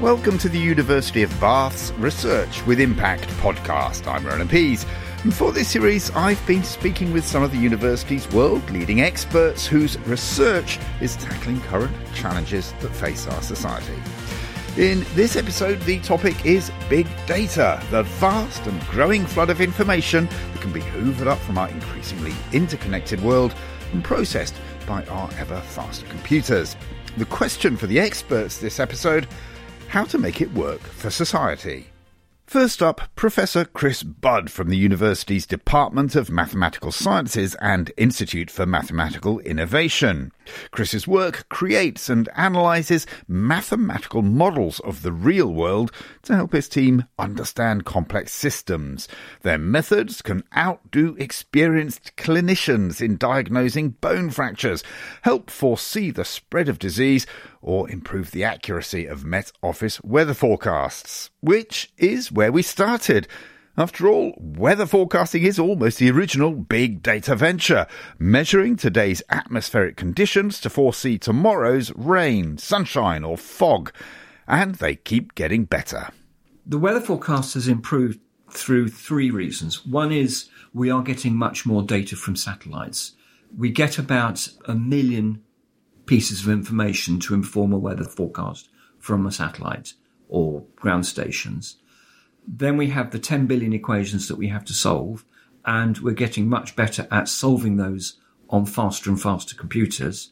Welcome to the University of Bath's Research with Impact podcast. I'm Roland Pease. And for this series, I've been speaking with some of the university's world leading experts whose research is tackling current challenges that face our society. In this episode, the topic is big data, the vast and growing flood of information that can be hoovered up from our increasingly interconnected world and processed by our ever faster computers. The question for the experts this episode how to make it work for society. First up, Professor Chris Budd from the university's Department of Mathematical Sciences and Institute for Mathematical Innovation. Chris's work creates and analyzes mathematical models of the real world to help his team understand complex systems. Their methods can outdo experienced clinicians in diagnosing bone fractures, help foresee the spread of disease, or improve the accuracy of Met Office weather forecasts, which is where we started. After all, weather forecasting is almost the original big data venture, measuring today's atmospheric conditions to foresee tomorrow's rain, sunshine, or fog. And they keep getting better. The weather forecast has improved through three reasons. One is we are getting much more data from satellites. We get about a million pieces of information to inform a weather forecast from a satellite or ground stations. Then we have the 10 billion equations that we have to solve, and we're getting much better at solving those on faster and faster computers.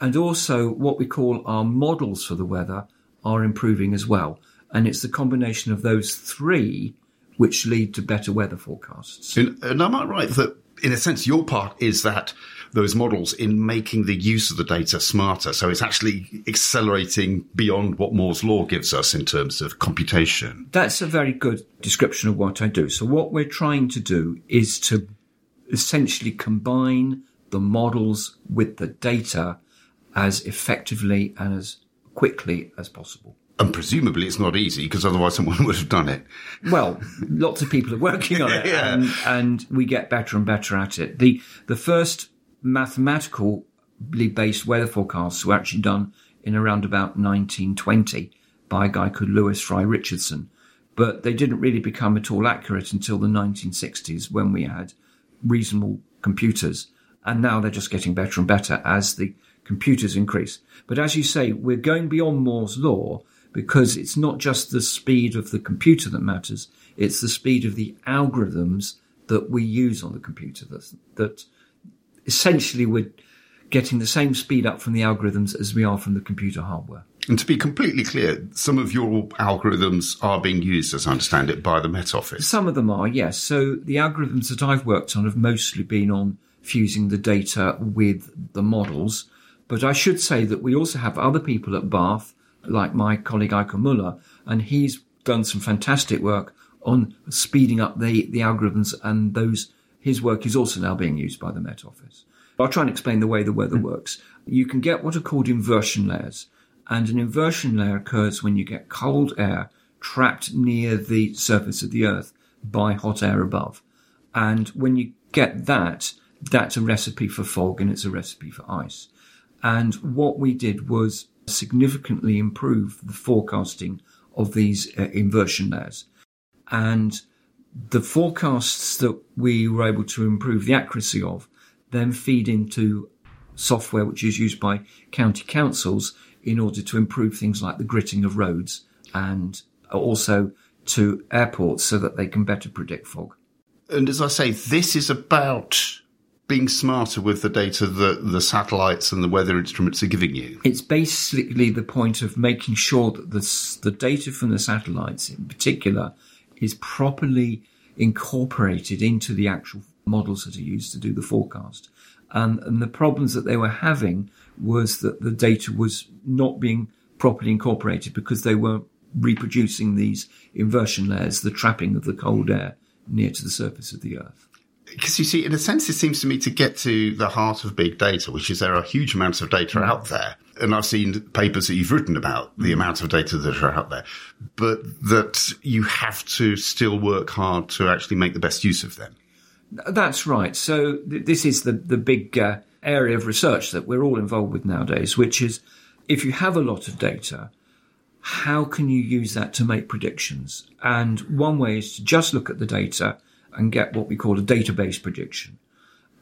And also what we call our models for the weather are improving as well. And it's the combination of those three which lead to better weather forecasts. And, and am I right that, in a sense, your part is that those models in making the use of the data smarter. So it's actually accelerating beyond what Moore's law gives us in terms of computation. That's a very good description of what I do. So what we're trying to do is to essentially combine the models with the data as effectively and as quickly as possible. And presumably it's not easy because otherwise someone would have done it. Well, lots of people are working on it yeah. and, and, we get better and better at it. The, the first mathematically based weather forecasts were actually done in around about 1920 by a guy called Lewis Fry Richardson. But they didn't really become at all accurate until the 1960s when we had reasonable computers. And now they're just getting better and better as the computers increase. But as you say, we're going beyond Moore's law because it's not just the speed of the computer that matters. It's the speed of the algorithms that we use on the computer that, that essentially we're getting the same speed up from the algorithms as we are from the computer hardware. And to be completely clear, some of your algorithms are being used, as I understand it, by the Met Office. Some of them are, yes. So the algorithms that I've worked on have mostly been on fusing the data with the models. But I should say that we also have other people at Bath, like my colleague Eike Muller, and he's done some fantastic work on speeding up the, the algorithms and those his work is also now being used by the Met Office. I'll try and explain the way the weather mm. works. You can get what are called inversion layers, and an inversion layer occurs when you get cold air trapped near the surface of the Earth by hot air above. And when you get that, that's a recipe for fog and it's a recipe for ice. And what we did was significantly improve the forecasting of these uh, inversion layers. And the forecasts that we were able to improve the accuracy of then feed into software which is used by county councils in order to improve things like the gritting of roads and also to airports so that they can better predict fog. And as I say, this is about being smarter with the data that the satellites and the weather instruments are giving you. It's basically the point of making sure that the, the data from the satellites in particular is properly incorporated into the actual models that are used to do the forecast. And, the problems that they were having was that the data was not being properly incorporated because they were reproducing these inversion layers, the trapping of the cold air near to the surface of the earth. Because you see, in a sense, it seems to me to get to the heart of big data, which is there are huge amounts of data mm. out there and I've seen papers that you've written about the mm. amount of data that are out there, but that you have to still work hard to actually make the best use of them. That's right. So th- this is the the big uh, area of research that we're all involved with nowadays, which is if you have a lot of data, how can you use that to make predictions? And one way is to just look at the data and get what we call a database prediction.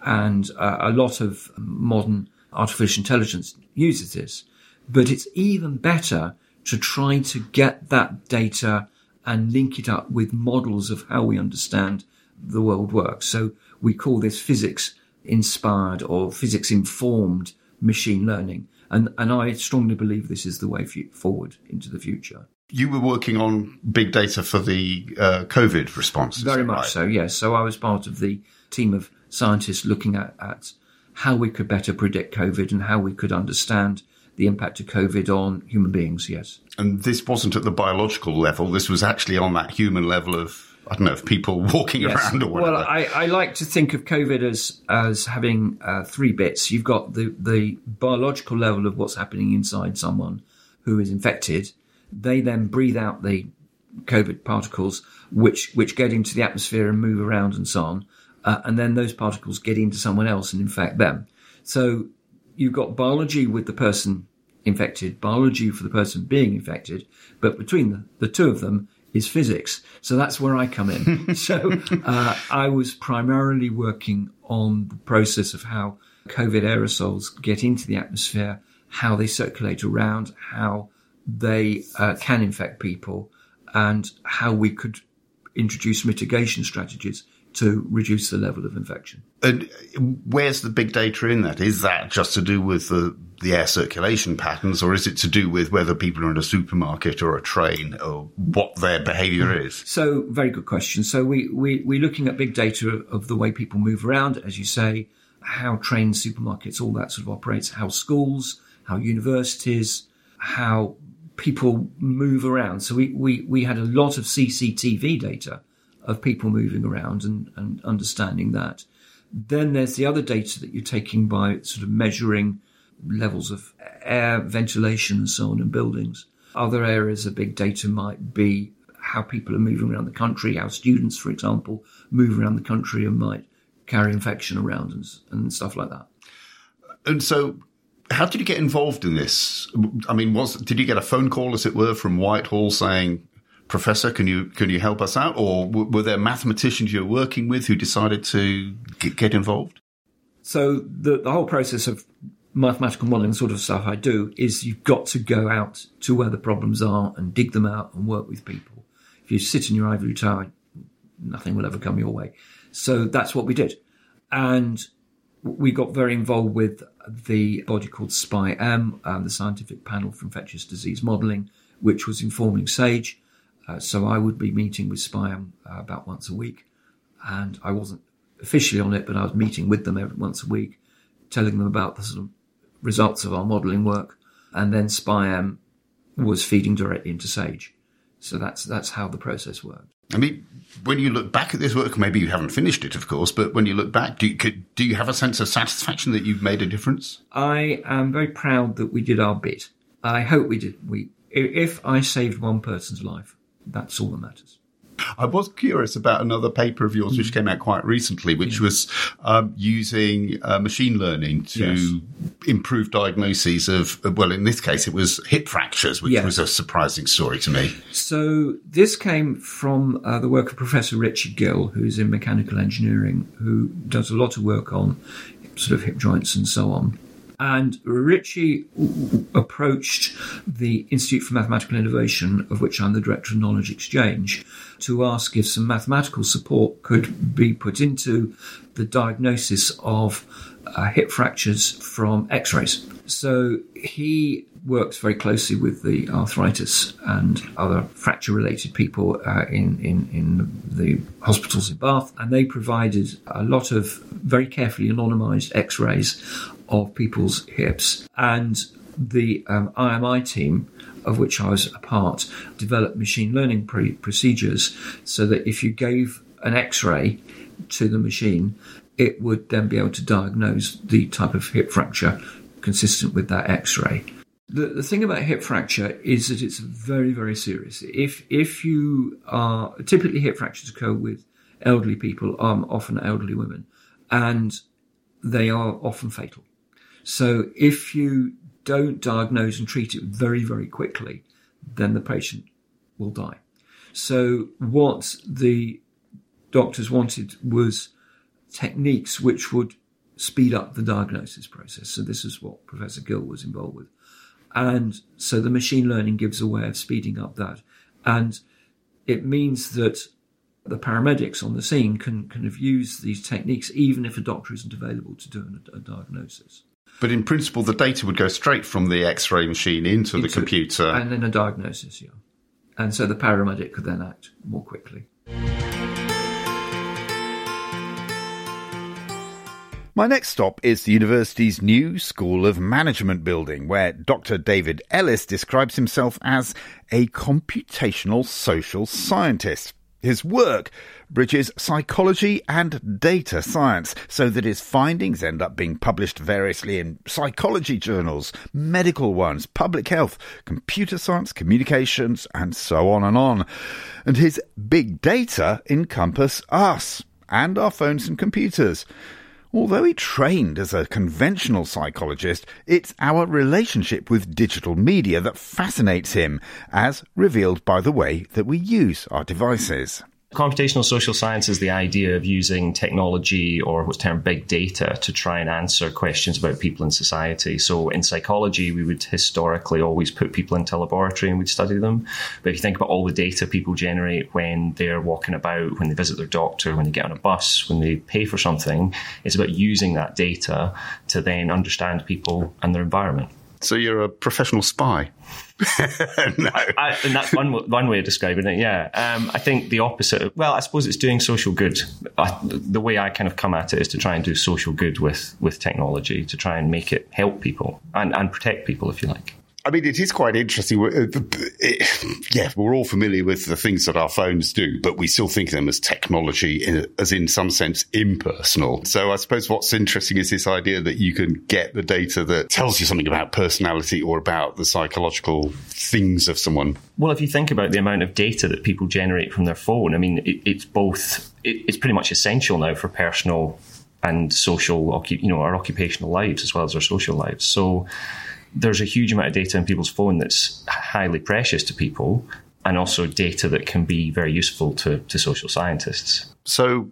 And uh, a lot of modern artificial intelligence uses this. But it's even better to try to get that data and link it up with models of how we understand the world works. So we call this physics inspired or physics informed machine learning. And, and I strongly believe this is the way forward into the future. You were working on big data for the uh, COVID response. Very much right? so, yes. So I was part of the team of scientists looking at, at how we could better predict COVID and how we could understand the impact of COVID on human beings, yes. And this wasn't at the biological level, this was actually on that human level of I don't know if people walking yes. around or whatever. Well, I, I, like to think of COVID as as having uh, three bits. You've got the the biological level of what's happening inside someone who is infected. They then breathe out the COVID particles, which which get into the atmosphere and move around and so on, uh, and then those particles get into someone else and infect them. So you've got biology with the person infected, biology for the person being infected, but between the, the two of them, is physics. So that's where I come in. so uh, I was primarily working on the process of how COVID aerosols get into the atmosphere, how they circulate around, how they uh, can infect people, and how we could introduce mitigation strategies to reduce the level of infection. And where's the big data in that? Is that just to do with the, the air circulation patterns, or is it to do with whether people are in a supermarket or a train, or what their behaviour is? So, very good question. So, we, we, we're looking at big data of the way people move around, as you say, how trains, supermarkets, all that sort of operates, how schools, how universities, how people move around. So, we, we, we had a lot of CCTV data of people moving around and, and understanding that. Then there's the other data that you're taking by sort of measuring levels of air, ventilation, and so on in buildings. Other areas of big data might be how people are moving around the country, how students, for example, move around the country and might carry infection around and, and stuff like that. And so, how did you get involved in this? I mean, was did you get a phone call, as it were, from Whitehall saying, professor, can you can you help us out? Or were there mathematicians you were working with who decided to get involved? So the the whole process of mathematical modelling, sort of stuff I do, is you've got to go out to where the problems are and dig them out and work with people. If you sit in your ivory tower, nothing will ever come your way. So that's what we did, and we got very involved with the body called SPI-M, um, the Scientific Panel for Infectious Disease Modelling, which was informing SAGE. Uh, so I would be meeting with SPI-M uh, about once a week, and I wasn't officially on it, but I was meeting with them every once a week, telling them about the sort of results of our modelling work, and then SPI-M was feeding directly into Sage. So that's that's how the process worked. I mean, when you look back at this work, maybe you haven't finished it, of course, but when you look back, do you, could, do you have a sense of satisfaction that you've made a difference? I am very proud that we did our bit. I hope we did. We, if I saved one person's life, that's all that matters. I was curious about another paper of yours, which mm. came out quite recently, which yeah. was um, using uh, machine learning to yes. improve diagnoses of, well, in this case, it was hip fractures, which yes. was a surprising story to me. So this came from uh, the work of Professor Richard Gill, who's in mechanical engineering, who does a lot of work on sort of hip joints and so on. And Richie approached the Institute for Mathematical Innovation, of which I'm the Director of Knowledge Exchange, to ask if some mathematical support could be put into the diagnosis of uh, hip fractures from x rays. So he works very closely with the arthritis and other fracture related people uh, in, in, in the hospitals in Bath, and they provided a lot of very carefully anonymised x rays of people's hips. And the um, IMI team, of which I was a part, developed machine learning pre- procedures so that if you gave an x ray to the machine, it would then be able to diagnose the type of hip fracture consistent with that x ray. The, the thing about hip fracture is that it's very, very serious. If, if you are typically hip fractures occur with elderly people, um, often elderly women, and they are often fatal. So if you don't diagnose and treat it very, very quickly, then the patient will die. So what the doctors wanted was techniques which would speed up the diagnosis process. So this is what Professor Gill was involved with. And so the machine learning gives a way of speeding up that. And it means that the paramedics on the scene can kind of use these techniques even if a doctor isn't available to do a, a diagnosis. But in principle, the data would go straight from the X-ray machine into, into the computer, and then a diagnosis. Yeah, and so the paramedic could then act more quickly. My next stop is the university's new School of Management building, where Dr. David Ellis describes himself as a computational social scientist. His work bridges psychology and data science so that his findings end up being published variously in psychology journals, medical ones, public health, computer science, communications, and so on and on. And his big data encompass us and our phones and computers. Although he trained as a conventional psychologist, it's our relationship with digital media that fascinates him, as revealed by the way that we use our devices. Computational social science is the idea of using technology or what's termed big data to try and answer questions about people in society. So in psychology, we would historically always put people into a laboratory and we'd study them. But if you think about all the data people generate when they're walking about, when they visit their doctor, when they get on a bus, when they pay for something, it's about using that data to then understand people and their environment. So you're a professional spy. no. I, and that's one one way of describing it. Yeah, um, I think the opposite. Well, I suppose it's doing social good. I, the way I kind of come at it is to try and do social good with with technology to try and make it help people and and protect people, if you like. I mean, it is quite interesting. Uh, yeah, we're all familiar with the things that our phones do, but we still think of them as technology, as in some sense impersonal. So I suppose what's interesting is this idea that you can get the data that tells you something about personality or about the psychological things of someone. Well, if you think about the amount of data that people generate from their phone, I mean, it, it's both, it, it's pretty much essential now for personal and social, you know, our occupational lives as well as our social lives. So, there's a huge amount of data in people's phone that's highly precious to people and also data that can be very useful to, to social scientists. So,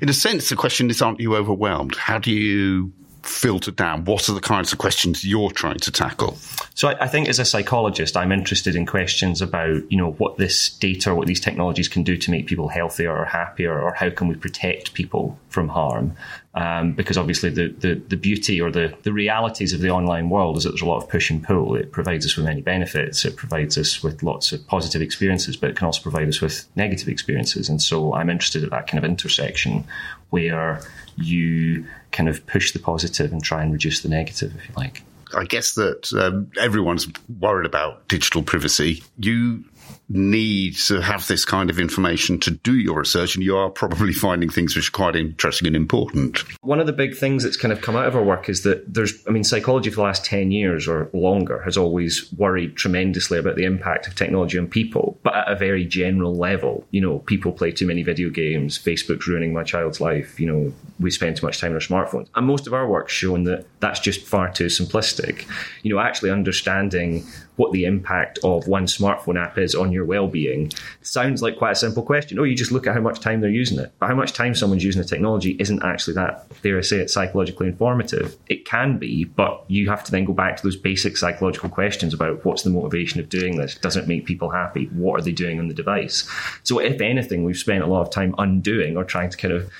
in a sense, the question is aren't you overwhelmed? How do you filter down? What are the kinds of questions you're trying to tackle? So I, I, think as a psychologist, I'm interested in questions about, you know, what this data what these technologies can do to make people healthier or happier, or how can we protect people from harm? Um, because obviously the, the, the, beauty or the, the realities of the online world is that there's a lot of push and pull. It provides us with many benefits. It provides us with lots of positive experiences, but it can also provide us with negative experiences. And so I'm interested at that kind of intersection where you kind of push the positive and try and reduce the negative, if you like. I guess that um, everyone's worried about digital privacy. You need to have this kind of information to do your research, and you are probably finding things which are quite interesting and important. One of the big things that's kind of come out of our work is that there's, I mean, psychology for the last 10 years or longer has always worried tremendously about the impact of technology on people, but at a very general level. You know, people play too many video games, Facebook's ruining my child's life, you know, we spend too much time on our smartphones. And most of our work's shown that that's just far too simplistic. You know, actually understanding what the impact of one smartphone app is on your well-being sounds like quite a simple question. Oh, you just look at how much time they're using it. But how much time someone's using the technology isn't actually that, dare I say it, psychologically informative. It can be, but you have to then go back to those basic psychological questions about what's the motivation of doing this? Does it make people happy? What are they doing on the device? So if anything, we've spent a lot of time undoing or trying to kind of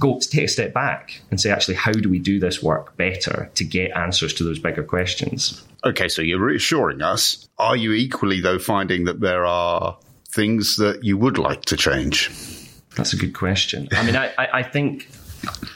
go take a step back and say, actually, how do we do this work better to get answers to those bigger questions? Okay, so you're reassuring us. Are you equally, though, finding that there are things that you would like to change? That's a good question. I mean, I, I think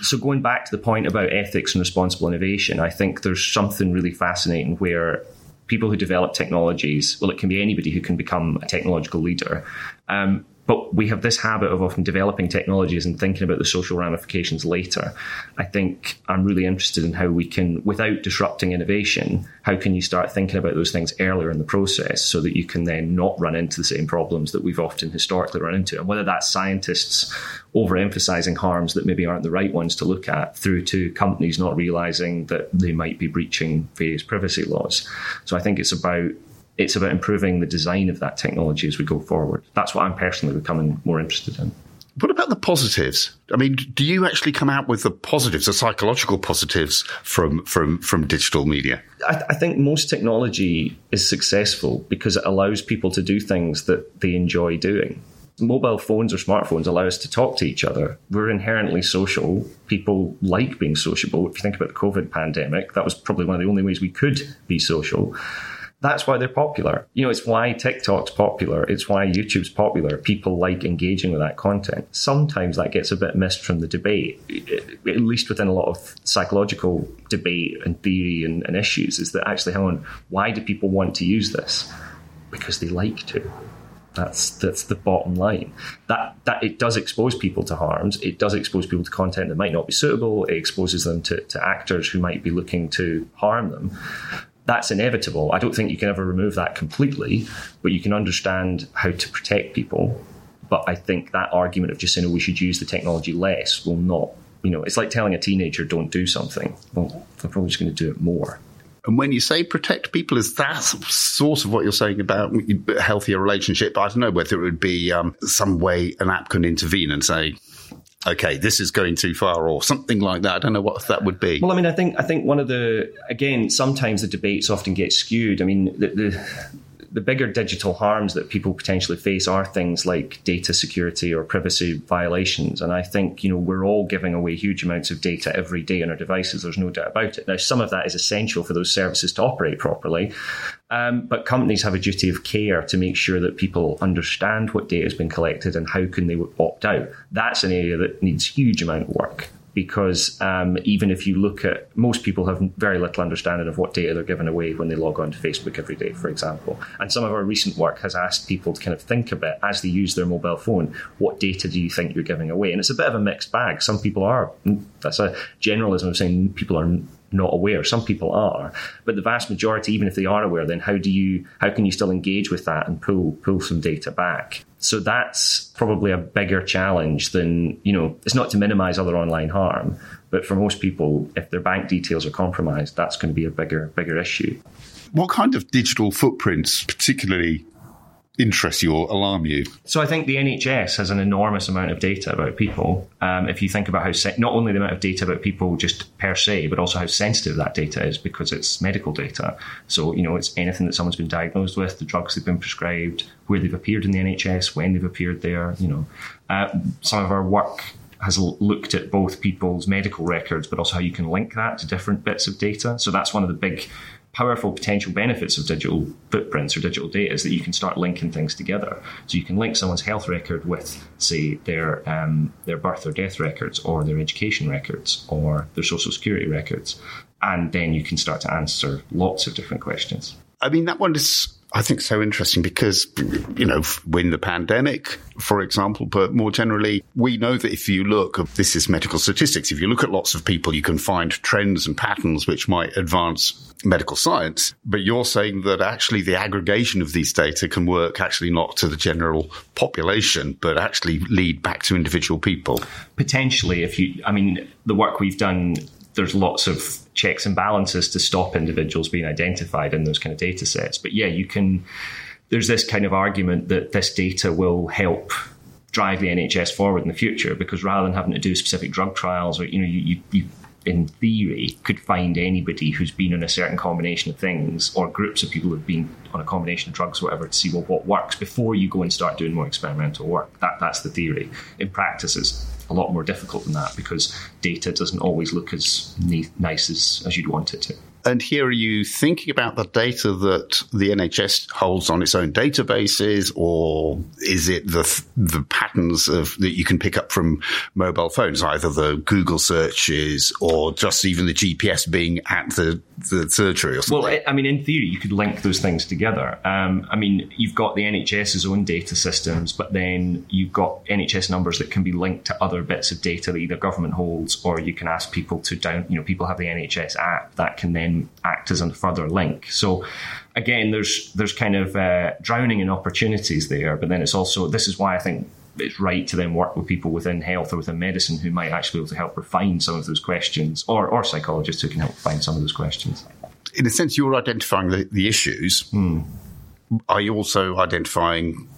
so going back to the point about ethics and responsible innovation, I think there's something really fascinating where people who develop technologies, well, it can be anybody who can become a technological leader, um, but we have this habit of often developing technologies and thinking about the social ramifications later. I think I'm really interested in how we can, without disrupting innovation, how can you start thinking about those things earlier in the process so that you can then not run into the same problems that we've often historically run into? And whether that's scientists overemphasizing harms that maybe aren't the right ones to look at through to companies not realizing that they might be breaching various privacy laws. So I think it's about It's about improving the design of that technology as we go forward. That's what I'm personally becoming more interested in. What about the positives? I mean, do you actually come out with the positives, the psychological positives from from from digital media? I, I, think most technology is successful because it allows people to do things that they enjoy doing. Mobile phones or smartphones allow us to talk to each other. We're inherently social. People like being sociable. If you think about the COVID pandemic, that was probably one of the only ways we could be social that's why they're popular. You know, it's why TikTok's popular. It's why YouTube's popular. People like engaging with that content. Sometimes that gets a bit missed from the debate, eh, at least within a lot of psychological debate and theory and, and issues, is that actually, hang on, why do people want to use this? Because they like to. That's that's the bottom line. That that it does expose people to harms. It does expose people to content that might not be suitable. It exposes them to, to actors who might be looking to harm them that's inevitable. I don't think you can ever remove that completely, but you can understand how to protect people. But I think that argument of just saying, oh, we should use the technology less will not, you know, it's like telling a teenager, don't do something. Well, they're probably just going to do it more. And when you say protect people, is that sort of what you're saying about a healthier relationship? But I don't know whether it would be um, some way an app can intervene and say, okay, this is going too far or something like that. I don't know what that would be. Well, I mean, I think I think one of the again, sometimes the debates often get skewed. I mean, the, the the bigger digital harms that people potentially face are things like data security or privacy violations. And I think, you know, we're all giving away huge amounts of data every day on our devices. There's no doubt about it. Now, some of that is essential for those services to operate properly. Um, but companies have a duty of care to make sure that people understand what data has been collected and how can they opt out. That's an area that needs huge amount of work because um, even if you look at most people have very little understanding of what data they're giving away when they log on to Facebook every day, for example. And some of our recent work has asked people to kind of think a bit as they use their mobile phone, what data do you think you're giving away? And it's a bit of a mixed bag. Some people are. That's a generalism of saying people are not aware. Some people are, but the vast majority, even if they are aware, then how do you how can you still engage with that and pull pull some data back? So that's probably a bigger challenge than you know. It's not to minimise other online harm, but for most people, if their bank details are compromised, that's going to be a bigger bigger issue. What kind of digital footprints, particularly interest you or alarm you? So I think the NHS has an enormous amount of data about people. Um, if you think about how se- not only the amount of data about people just per se, but also how sensitive that data is because it's medical data. So you know it's anything that someone's been diagnosed with, the drugs they've been prescribed, where they've appeared in the NHS, when they've appeared there. You know, uh, some of our work has looked at both people's medical records, but also how you can link that to different bits of data. So that's one of the big powerful potential benefits of digital footprints or digital data is that you can start linking things together. So you can link someone's health record with, say, their um, their birth or death records, or their education records, or their social security records, and then you can start to answer lots of different questions. I mean, that one is I think so interesting because, you know, when the pandemic, for example, but more generally, we know that if you look, this is medical statistics, if you look at lots of people, you can find trends and patterns which might advance medical science. But you're saying that actually the aggregation of these data can work actually not to the general population, but actually lead back to individual people. Potentially, if you, I mean, the work we've done there's lots of checks and balances to stop individuals being identified in those kind of data sets. But yeah, you can. There's this kind of argument that this data will help drive the NHS forward in the future because rather than having to do specific drug trials or you know you, you, you in theory, could find anybody who's been on a certain combination of things or groups of people who've been on a combination of drugs or whatever to see well what works before you go and start doing more experimental work. That that's the theory. In practice, it's a lot more difficult than that because data doesn't always look as nice as, as you'd want it to. And here are you thinking about the data that the NHS holds on its own databases, or is it the the patterns of that you can pick up from mobile phones, either the Google searches or just even the GPS being at the, the surgery or something? Well, I mean, in theory, you could link those things together. Um, I mean, you've got the NHS's own data systems, but then you've got NHS numbers that can be linked to other bits of data that either government holds, or you can ask people to down. You know, people have the NHS app that can then act as a further link. So again, there's there's kind of uh, drowning in opportunities there, but then it's also this is why I think it's right to then work with people within health or within medicine who might actually be able to help refine some of those questions, or or psychologists who can help find some of those questions. In a sense, you're identifying the, the issues. Hmm are you also identifying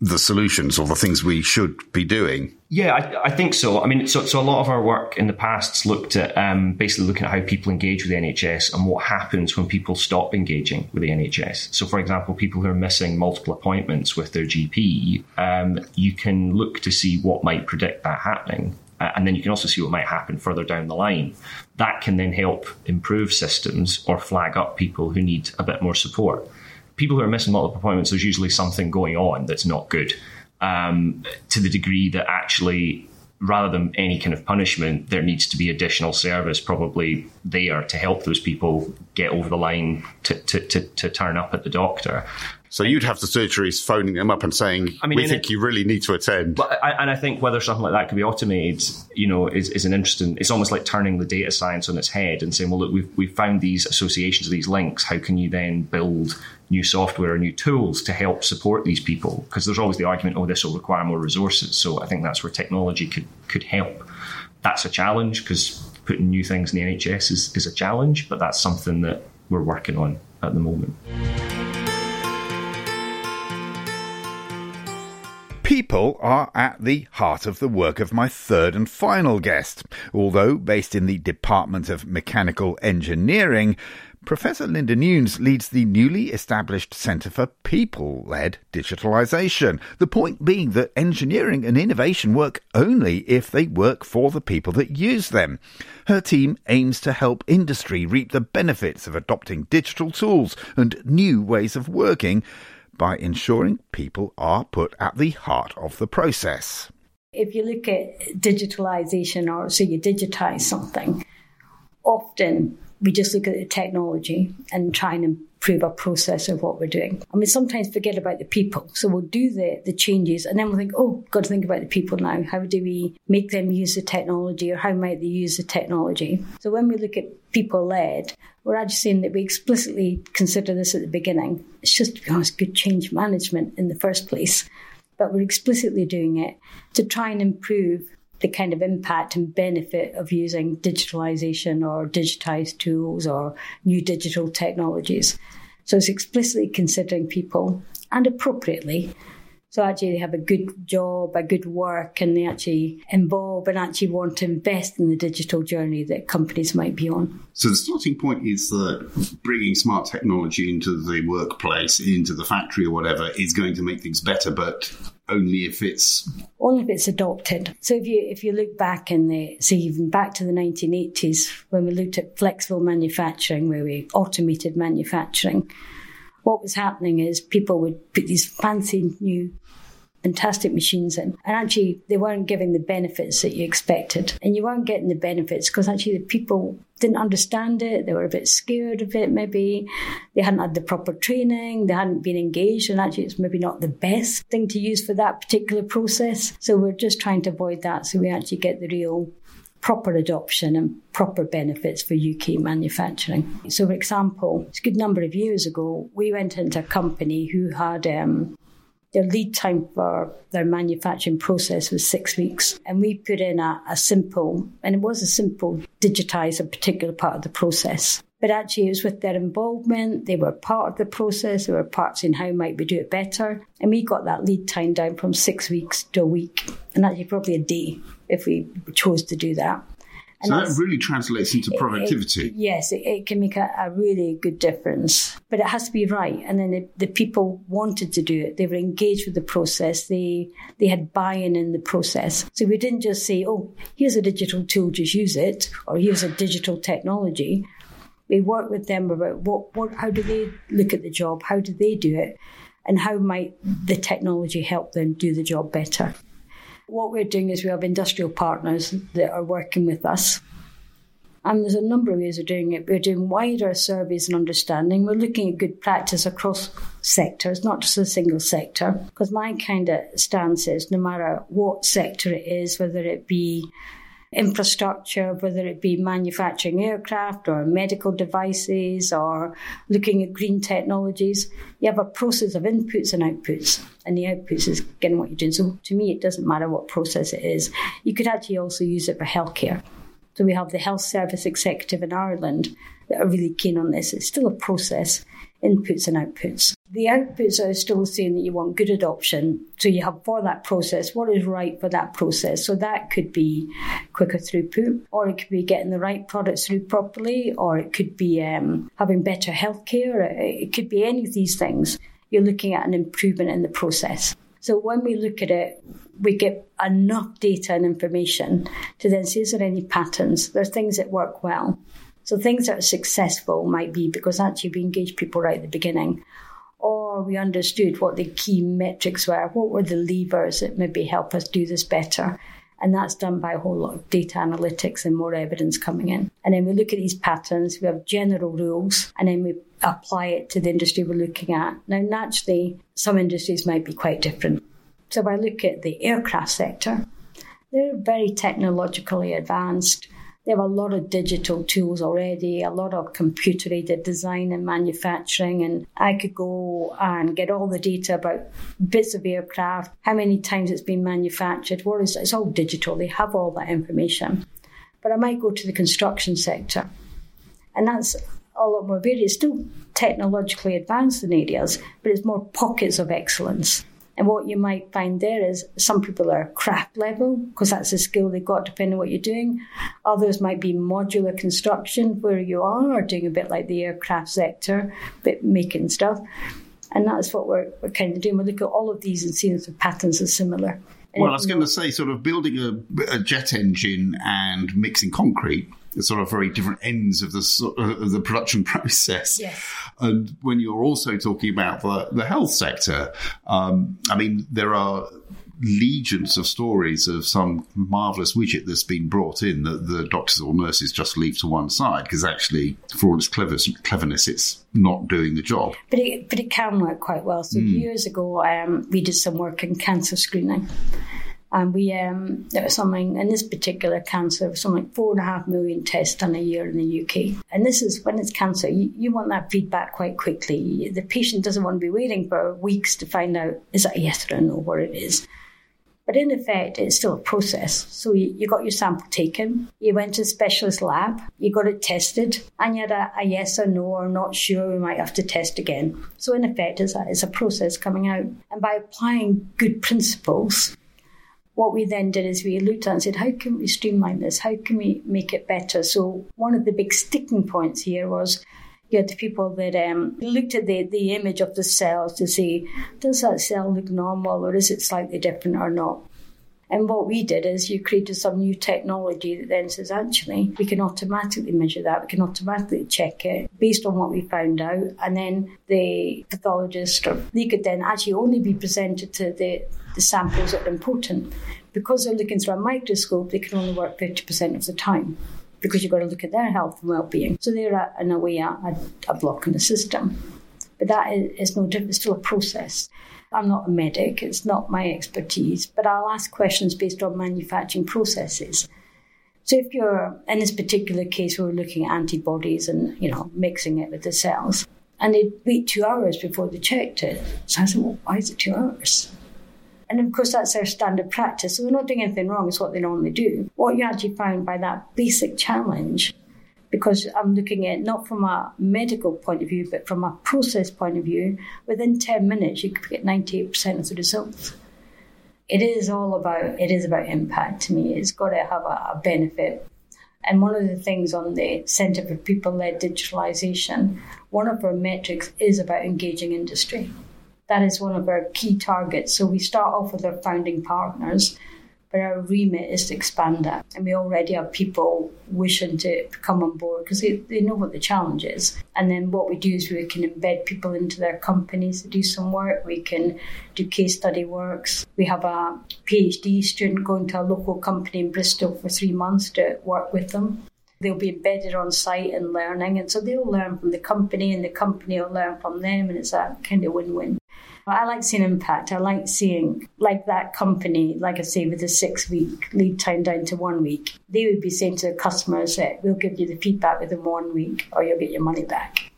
the solutions or the things we should be doing? Yeah, I, I, think so. I mean, so, so a lot of our work in the past looked at um, basically looking at how people engage with the NHS and what happens when people stop engaging with the NHS. So, for example, people who are missing multiple appointments with their GP, um, you can look to see what might predict that happening. Uh, and then you can also see what might happen further down the line. That can then help improve systems or flag up people who need a bit more support. People who are missing multiple appointments, there's usually something going on that's not good um, to the degree that actually rather than any kind of punishment, there needs to be additional service probably there to help those people get over the line to, to, to, to turn up at the doctor. So you'd have the surgeries phoning them up and saying, I mean, "We think it, you really need to attend." But I, and I think whether something like that could be automated, you know, is, is an interesting. It's almost like turning the data science on its head and saying, "Well, look, we've we've found these associations, these links. How can you then build new software or new tools to help support these people?" Because there's always the argument, "Oh, this will require more resources." So I think that's where technology could could help. That's a challenge because putting new things in the NHS is, is a challenge, but that's something that we're working on at the moment. People are at the heart of the work of my third and final guest. Although based in the Department of Mechanical Engineering, Professor Linda Newnes leads the newly established Centre for People led Digitalisation. The point being that engineering and innovation work only if they work for the people that use them. Her team aims to help industry reap the benefits of adopting digital tools and new ways of working by ensuring people are put at the heart of the process. If you look at digitalization or so you digitize something, often we just look at the technology and try and improve our process of what we're doing. And we sometimes forget about the people. So we'll do the, the changes and then we'll think, oh, got to think about the people now. How do we make them use the technology or how might they use the technology? So when we look at people led, we're actually saying that we explicitly consider this at the beginning. It's just, to be honest, good change management in the first place. But we're explicitly doing it to try and improve the kind of impact and benefit of using digitalization or digitized tools or new digital technologies. So it's explicitly considering people and appropriately so actually they have a good job, a good work, and they actually involve and actually want to invest in the digital journey that companies might be on. So the starting point is that bringing smart technology into the workplace, into the factory or whatever, is going to make things better, but only if it's only if it's adopted. So if you if you look back in the say even back to the 1980s when we looked at flexible manufacturing, where we automated manufacturing, what was happening is people would put these fancy new fantastic machines in. And actually, they weren't giving the benefits that you expected. And you weren't getting the benefits because actually the people didn't understand it. They were a bit scared of it, maybe. They hadn't had the proper training. They hadn't been engaged. And actually, it's maybe not the best thing to use for that particular process. So we're just trying to avoid that so we actually get the real proper adoption and proper benefits for UK manufacturing. So, for example, a good number of years ago, we went into a company who had um, their lead time for their manufacturing process was six weeks. And we put in a, a simple, and it was a simple, digitize a particular part of the process. But actually, it was with their involvement. They were part of the process. There were parts in how might we do it better. And we got that lead time down from six weeks to a week, and actually probably a day if we chose to do that. And so that really translates into productivity. It, it, yes, it, it, can make a, a, really good difference, but it has to be right. And then the, the, people wanted to do it; they were engaged with the process. They they had buy-in in the process. So we didn't just say, "Oh, here's a digital tool, just use it," or "Here's a digital technology." We worked with them about what, what how do they look at the job, how do they do it, and how might the technology help them do the job better. What we're doing is we have industrial partners that are working with us. And there's a number of ways of doing it. We're doing wider surveys and understanding. We're looking at good practice across sectors, not just a single sector. Because my kind of stance is no matter what sector it is, whether it be infrastructure, whether it be manufacturing aircraft or medical devices or looking at green technologies. You have a process of inputs and outputs, and the outputs is getting what you're doing. So to me, it doesn't matter what process it is. You could actually also use it for healthcare. So we have the Health Service Executive in Ireland that are really keen on this. It's still a process, inputs and outputs. The outputs are still saying that you want good adoption. So you have for that process what is right for that process. So that could be quicker throughput, or it could be getting the right products through properly, or it could be um, having better healthcare. It could be any of these things. You're looking at an improvement in the process. So when we look at it, we get enough data and information to then see is there any patterns? There are things that work well. So things that are successful might be because actually we engaged people right at the beginning or we understood what the key metrics were, what were the levers that maybe help us do this better. And that's done by a whole lot of data analytics and more evidence coming in. And then we look at these patterns, we have general rules, and then we apply it to the industry we're looking at. Now, naturally, some industries might be quite different. So if I look at the aircraft sector, they're very technologically advanced. They have a lot of digital tools already, a lot of computer aided design and manufacturing. And I could go and get all the data about bits of aircraft, how many times it's been manufactured, what is it's all digital. They have all that information. But I might go to the construction sector. And that's a lot more varied. It's still technologically advanced in areas, but it's more pockets of excellence. And what you might find there is some people are craft level because that's a skill they've got depending on what you're doing. Others might be modular construction where you are or doing a bit like the aircraft sector, but making stuff. And that's what we're, we're kind of doing. We look at all of these and see if the patterns are similar. Well, I was going to say, sort of building a, a jet engine and mixing concrete sort of very different ends of the of the production process. Yes. And when you're also talking about the, the health sector, um, I mean, there are legions of stories of some marvelous widget that's been brought in that the doctors or nurses just leave to one side because actually, for all its cleverness, it's not doing the job. But it, but it can work quite well. So mm. years ago, um, we did some work in cancer screening. And we, um, there was something in this particular cancer, something like four and a half million tests done a year in the UK. And this is when it's cancer, you, you want that feedback quite quickly. The patient doesn't want to be waiting for weeks to find out is that a yes or no, what it is. But in effect, it's still a process. So you, you, got your sample taken, you went to a specialist lab, you got it tested, and you had a, a, yes or no or not sure, we might have to test again. So in effect, it's a, it's a process coming out. And by applying good principles, what we then did is we looked at and said, how can we streamline this? How can we make it better? So one of the big sticking points here was you had people that um, looked at the, the image of the cells to see, does that cell look normal or is it slightly different or not? And what we did is you created some new technology that then says, actually, we can automatically measure that. We can automatically check it based on what we found out. And then the pathologist, they could then actually only be presented to the, the samples that are important. Because they're looking through a microscope, they can only work 50% of the time because you've got to look at their health and well-being. So they're, a, in a way, a, a block in the system. But that is, is no different. It's still a process. I'm not a medic, it's not my expertise, but I'll ask questions based on manufacturing processes. So if you're in this particular case, we are looking at antibodies and you know mixing it with the cells, and they'd wait two hours before they checked it. So I said, well, why is it two hours? And of course, that's their standard practice. So they're not doing anything wrong. It's what they normally do. What you actually find by that basic challenge because I'm looking at not from a medical point of view, but from a process point of view. Within 10 minutes, you could get 98% of the results. It is all about, it is about impact to me. It's got to have a, a benefit. And one of the things on the Centre for People Led Digitalisation, one of our metrics is about engaging industry. That is one of our key targets. So we start off with our founding partners but our remit is to expand that. And we already have people wishing to come on board because they, they know what the challenge is. And then what we do is we can embed people into their companies to do some work. We can do case study works. We have a PhD student going to a local company in Bristol for three months to work with them. They'll be embedded on site and learning, and so they'll learn from the company, and the company will learn from them, and it's a kind of win win. I like seeing impact. I like seeing, like that company, like I say, with a six week lead time down to one week, they would be saying to the customers that we'll give you the feedback within one week or you'll get your money back.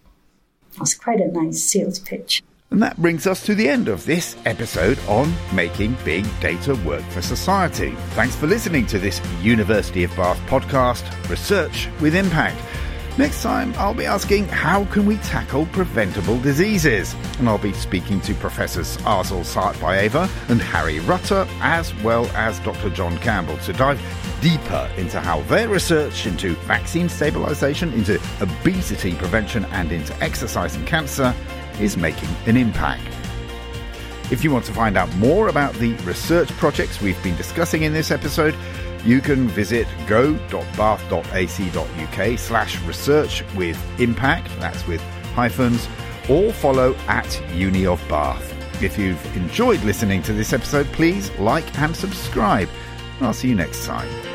That's quite a nice sales pitch. And that brings us to the end of this episode on making big data work for society. Thanks for listening to this University of Bath podcast, Research with Impact. Next time, I'll be asking how can we tackle preventable diseases? And I'll be speaking to Professors Asel Sartbaeva and Harry Rutter, as well as Dr. John Campbell, to dive deeper into how their research into vaccine stabilization, into obesity prevention, and into exercise and cancer is making an impact. If you want to find out more about the research projects we've been discussing in this episode, you can visit go.bath.ac.uk slash research with impact, that's with hyphens, or follow at Uni of Bath. If you've enjoyed listening to this episode, please like and subscribe. I'll see you next time.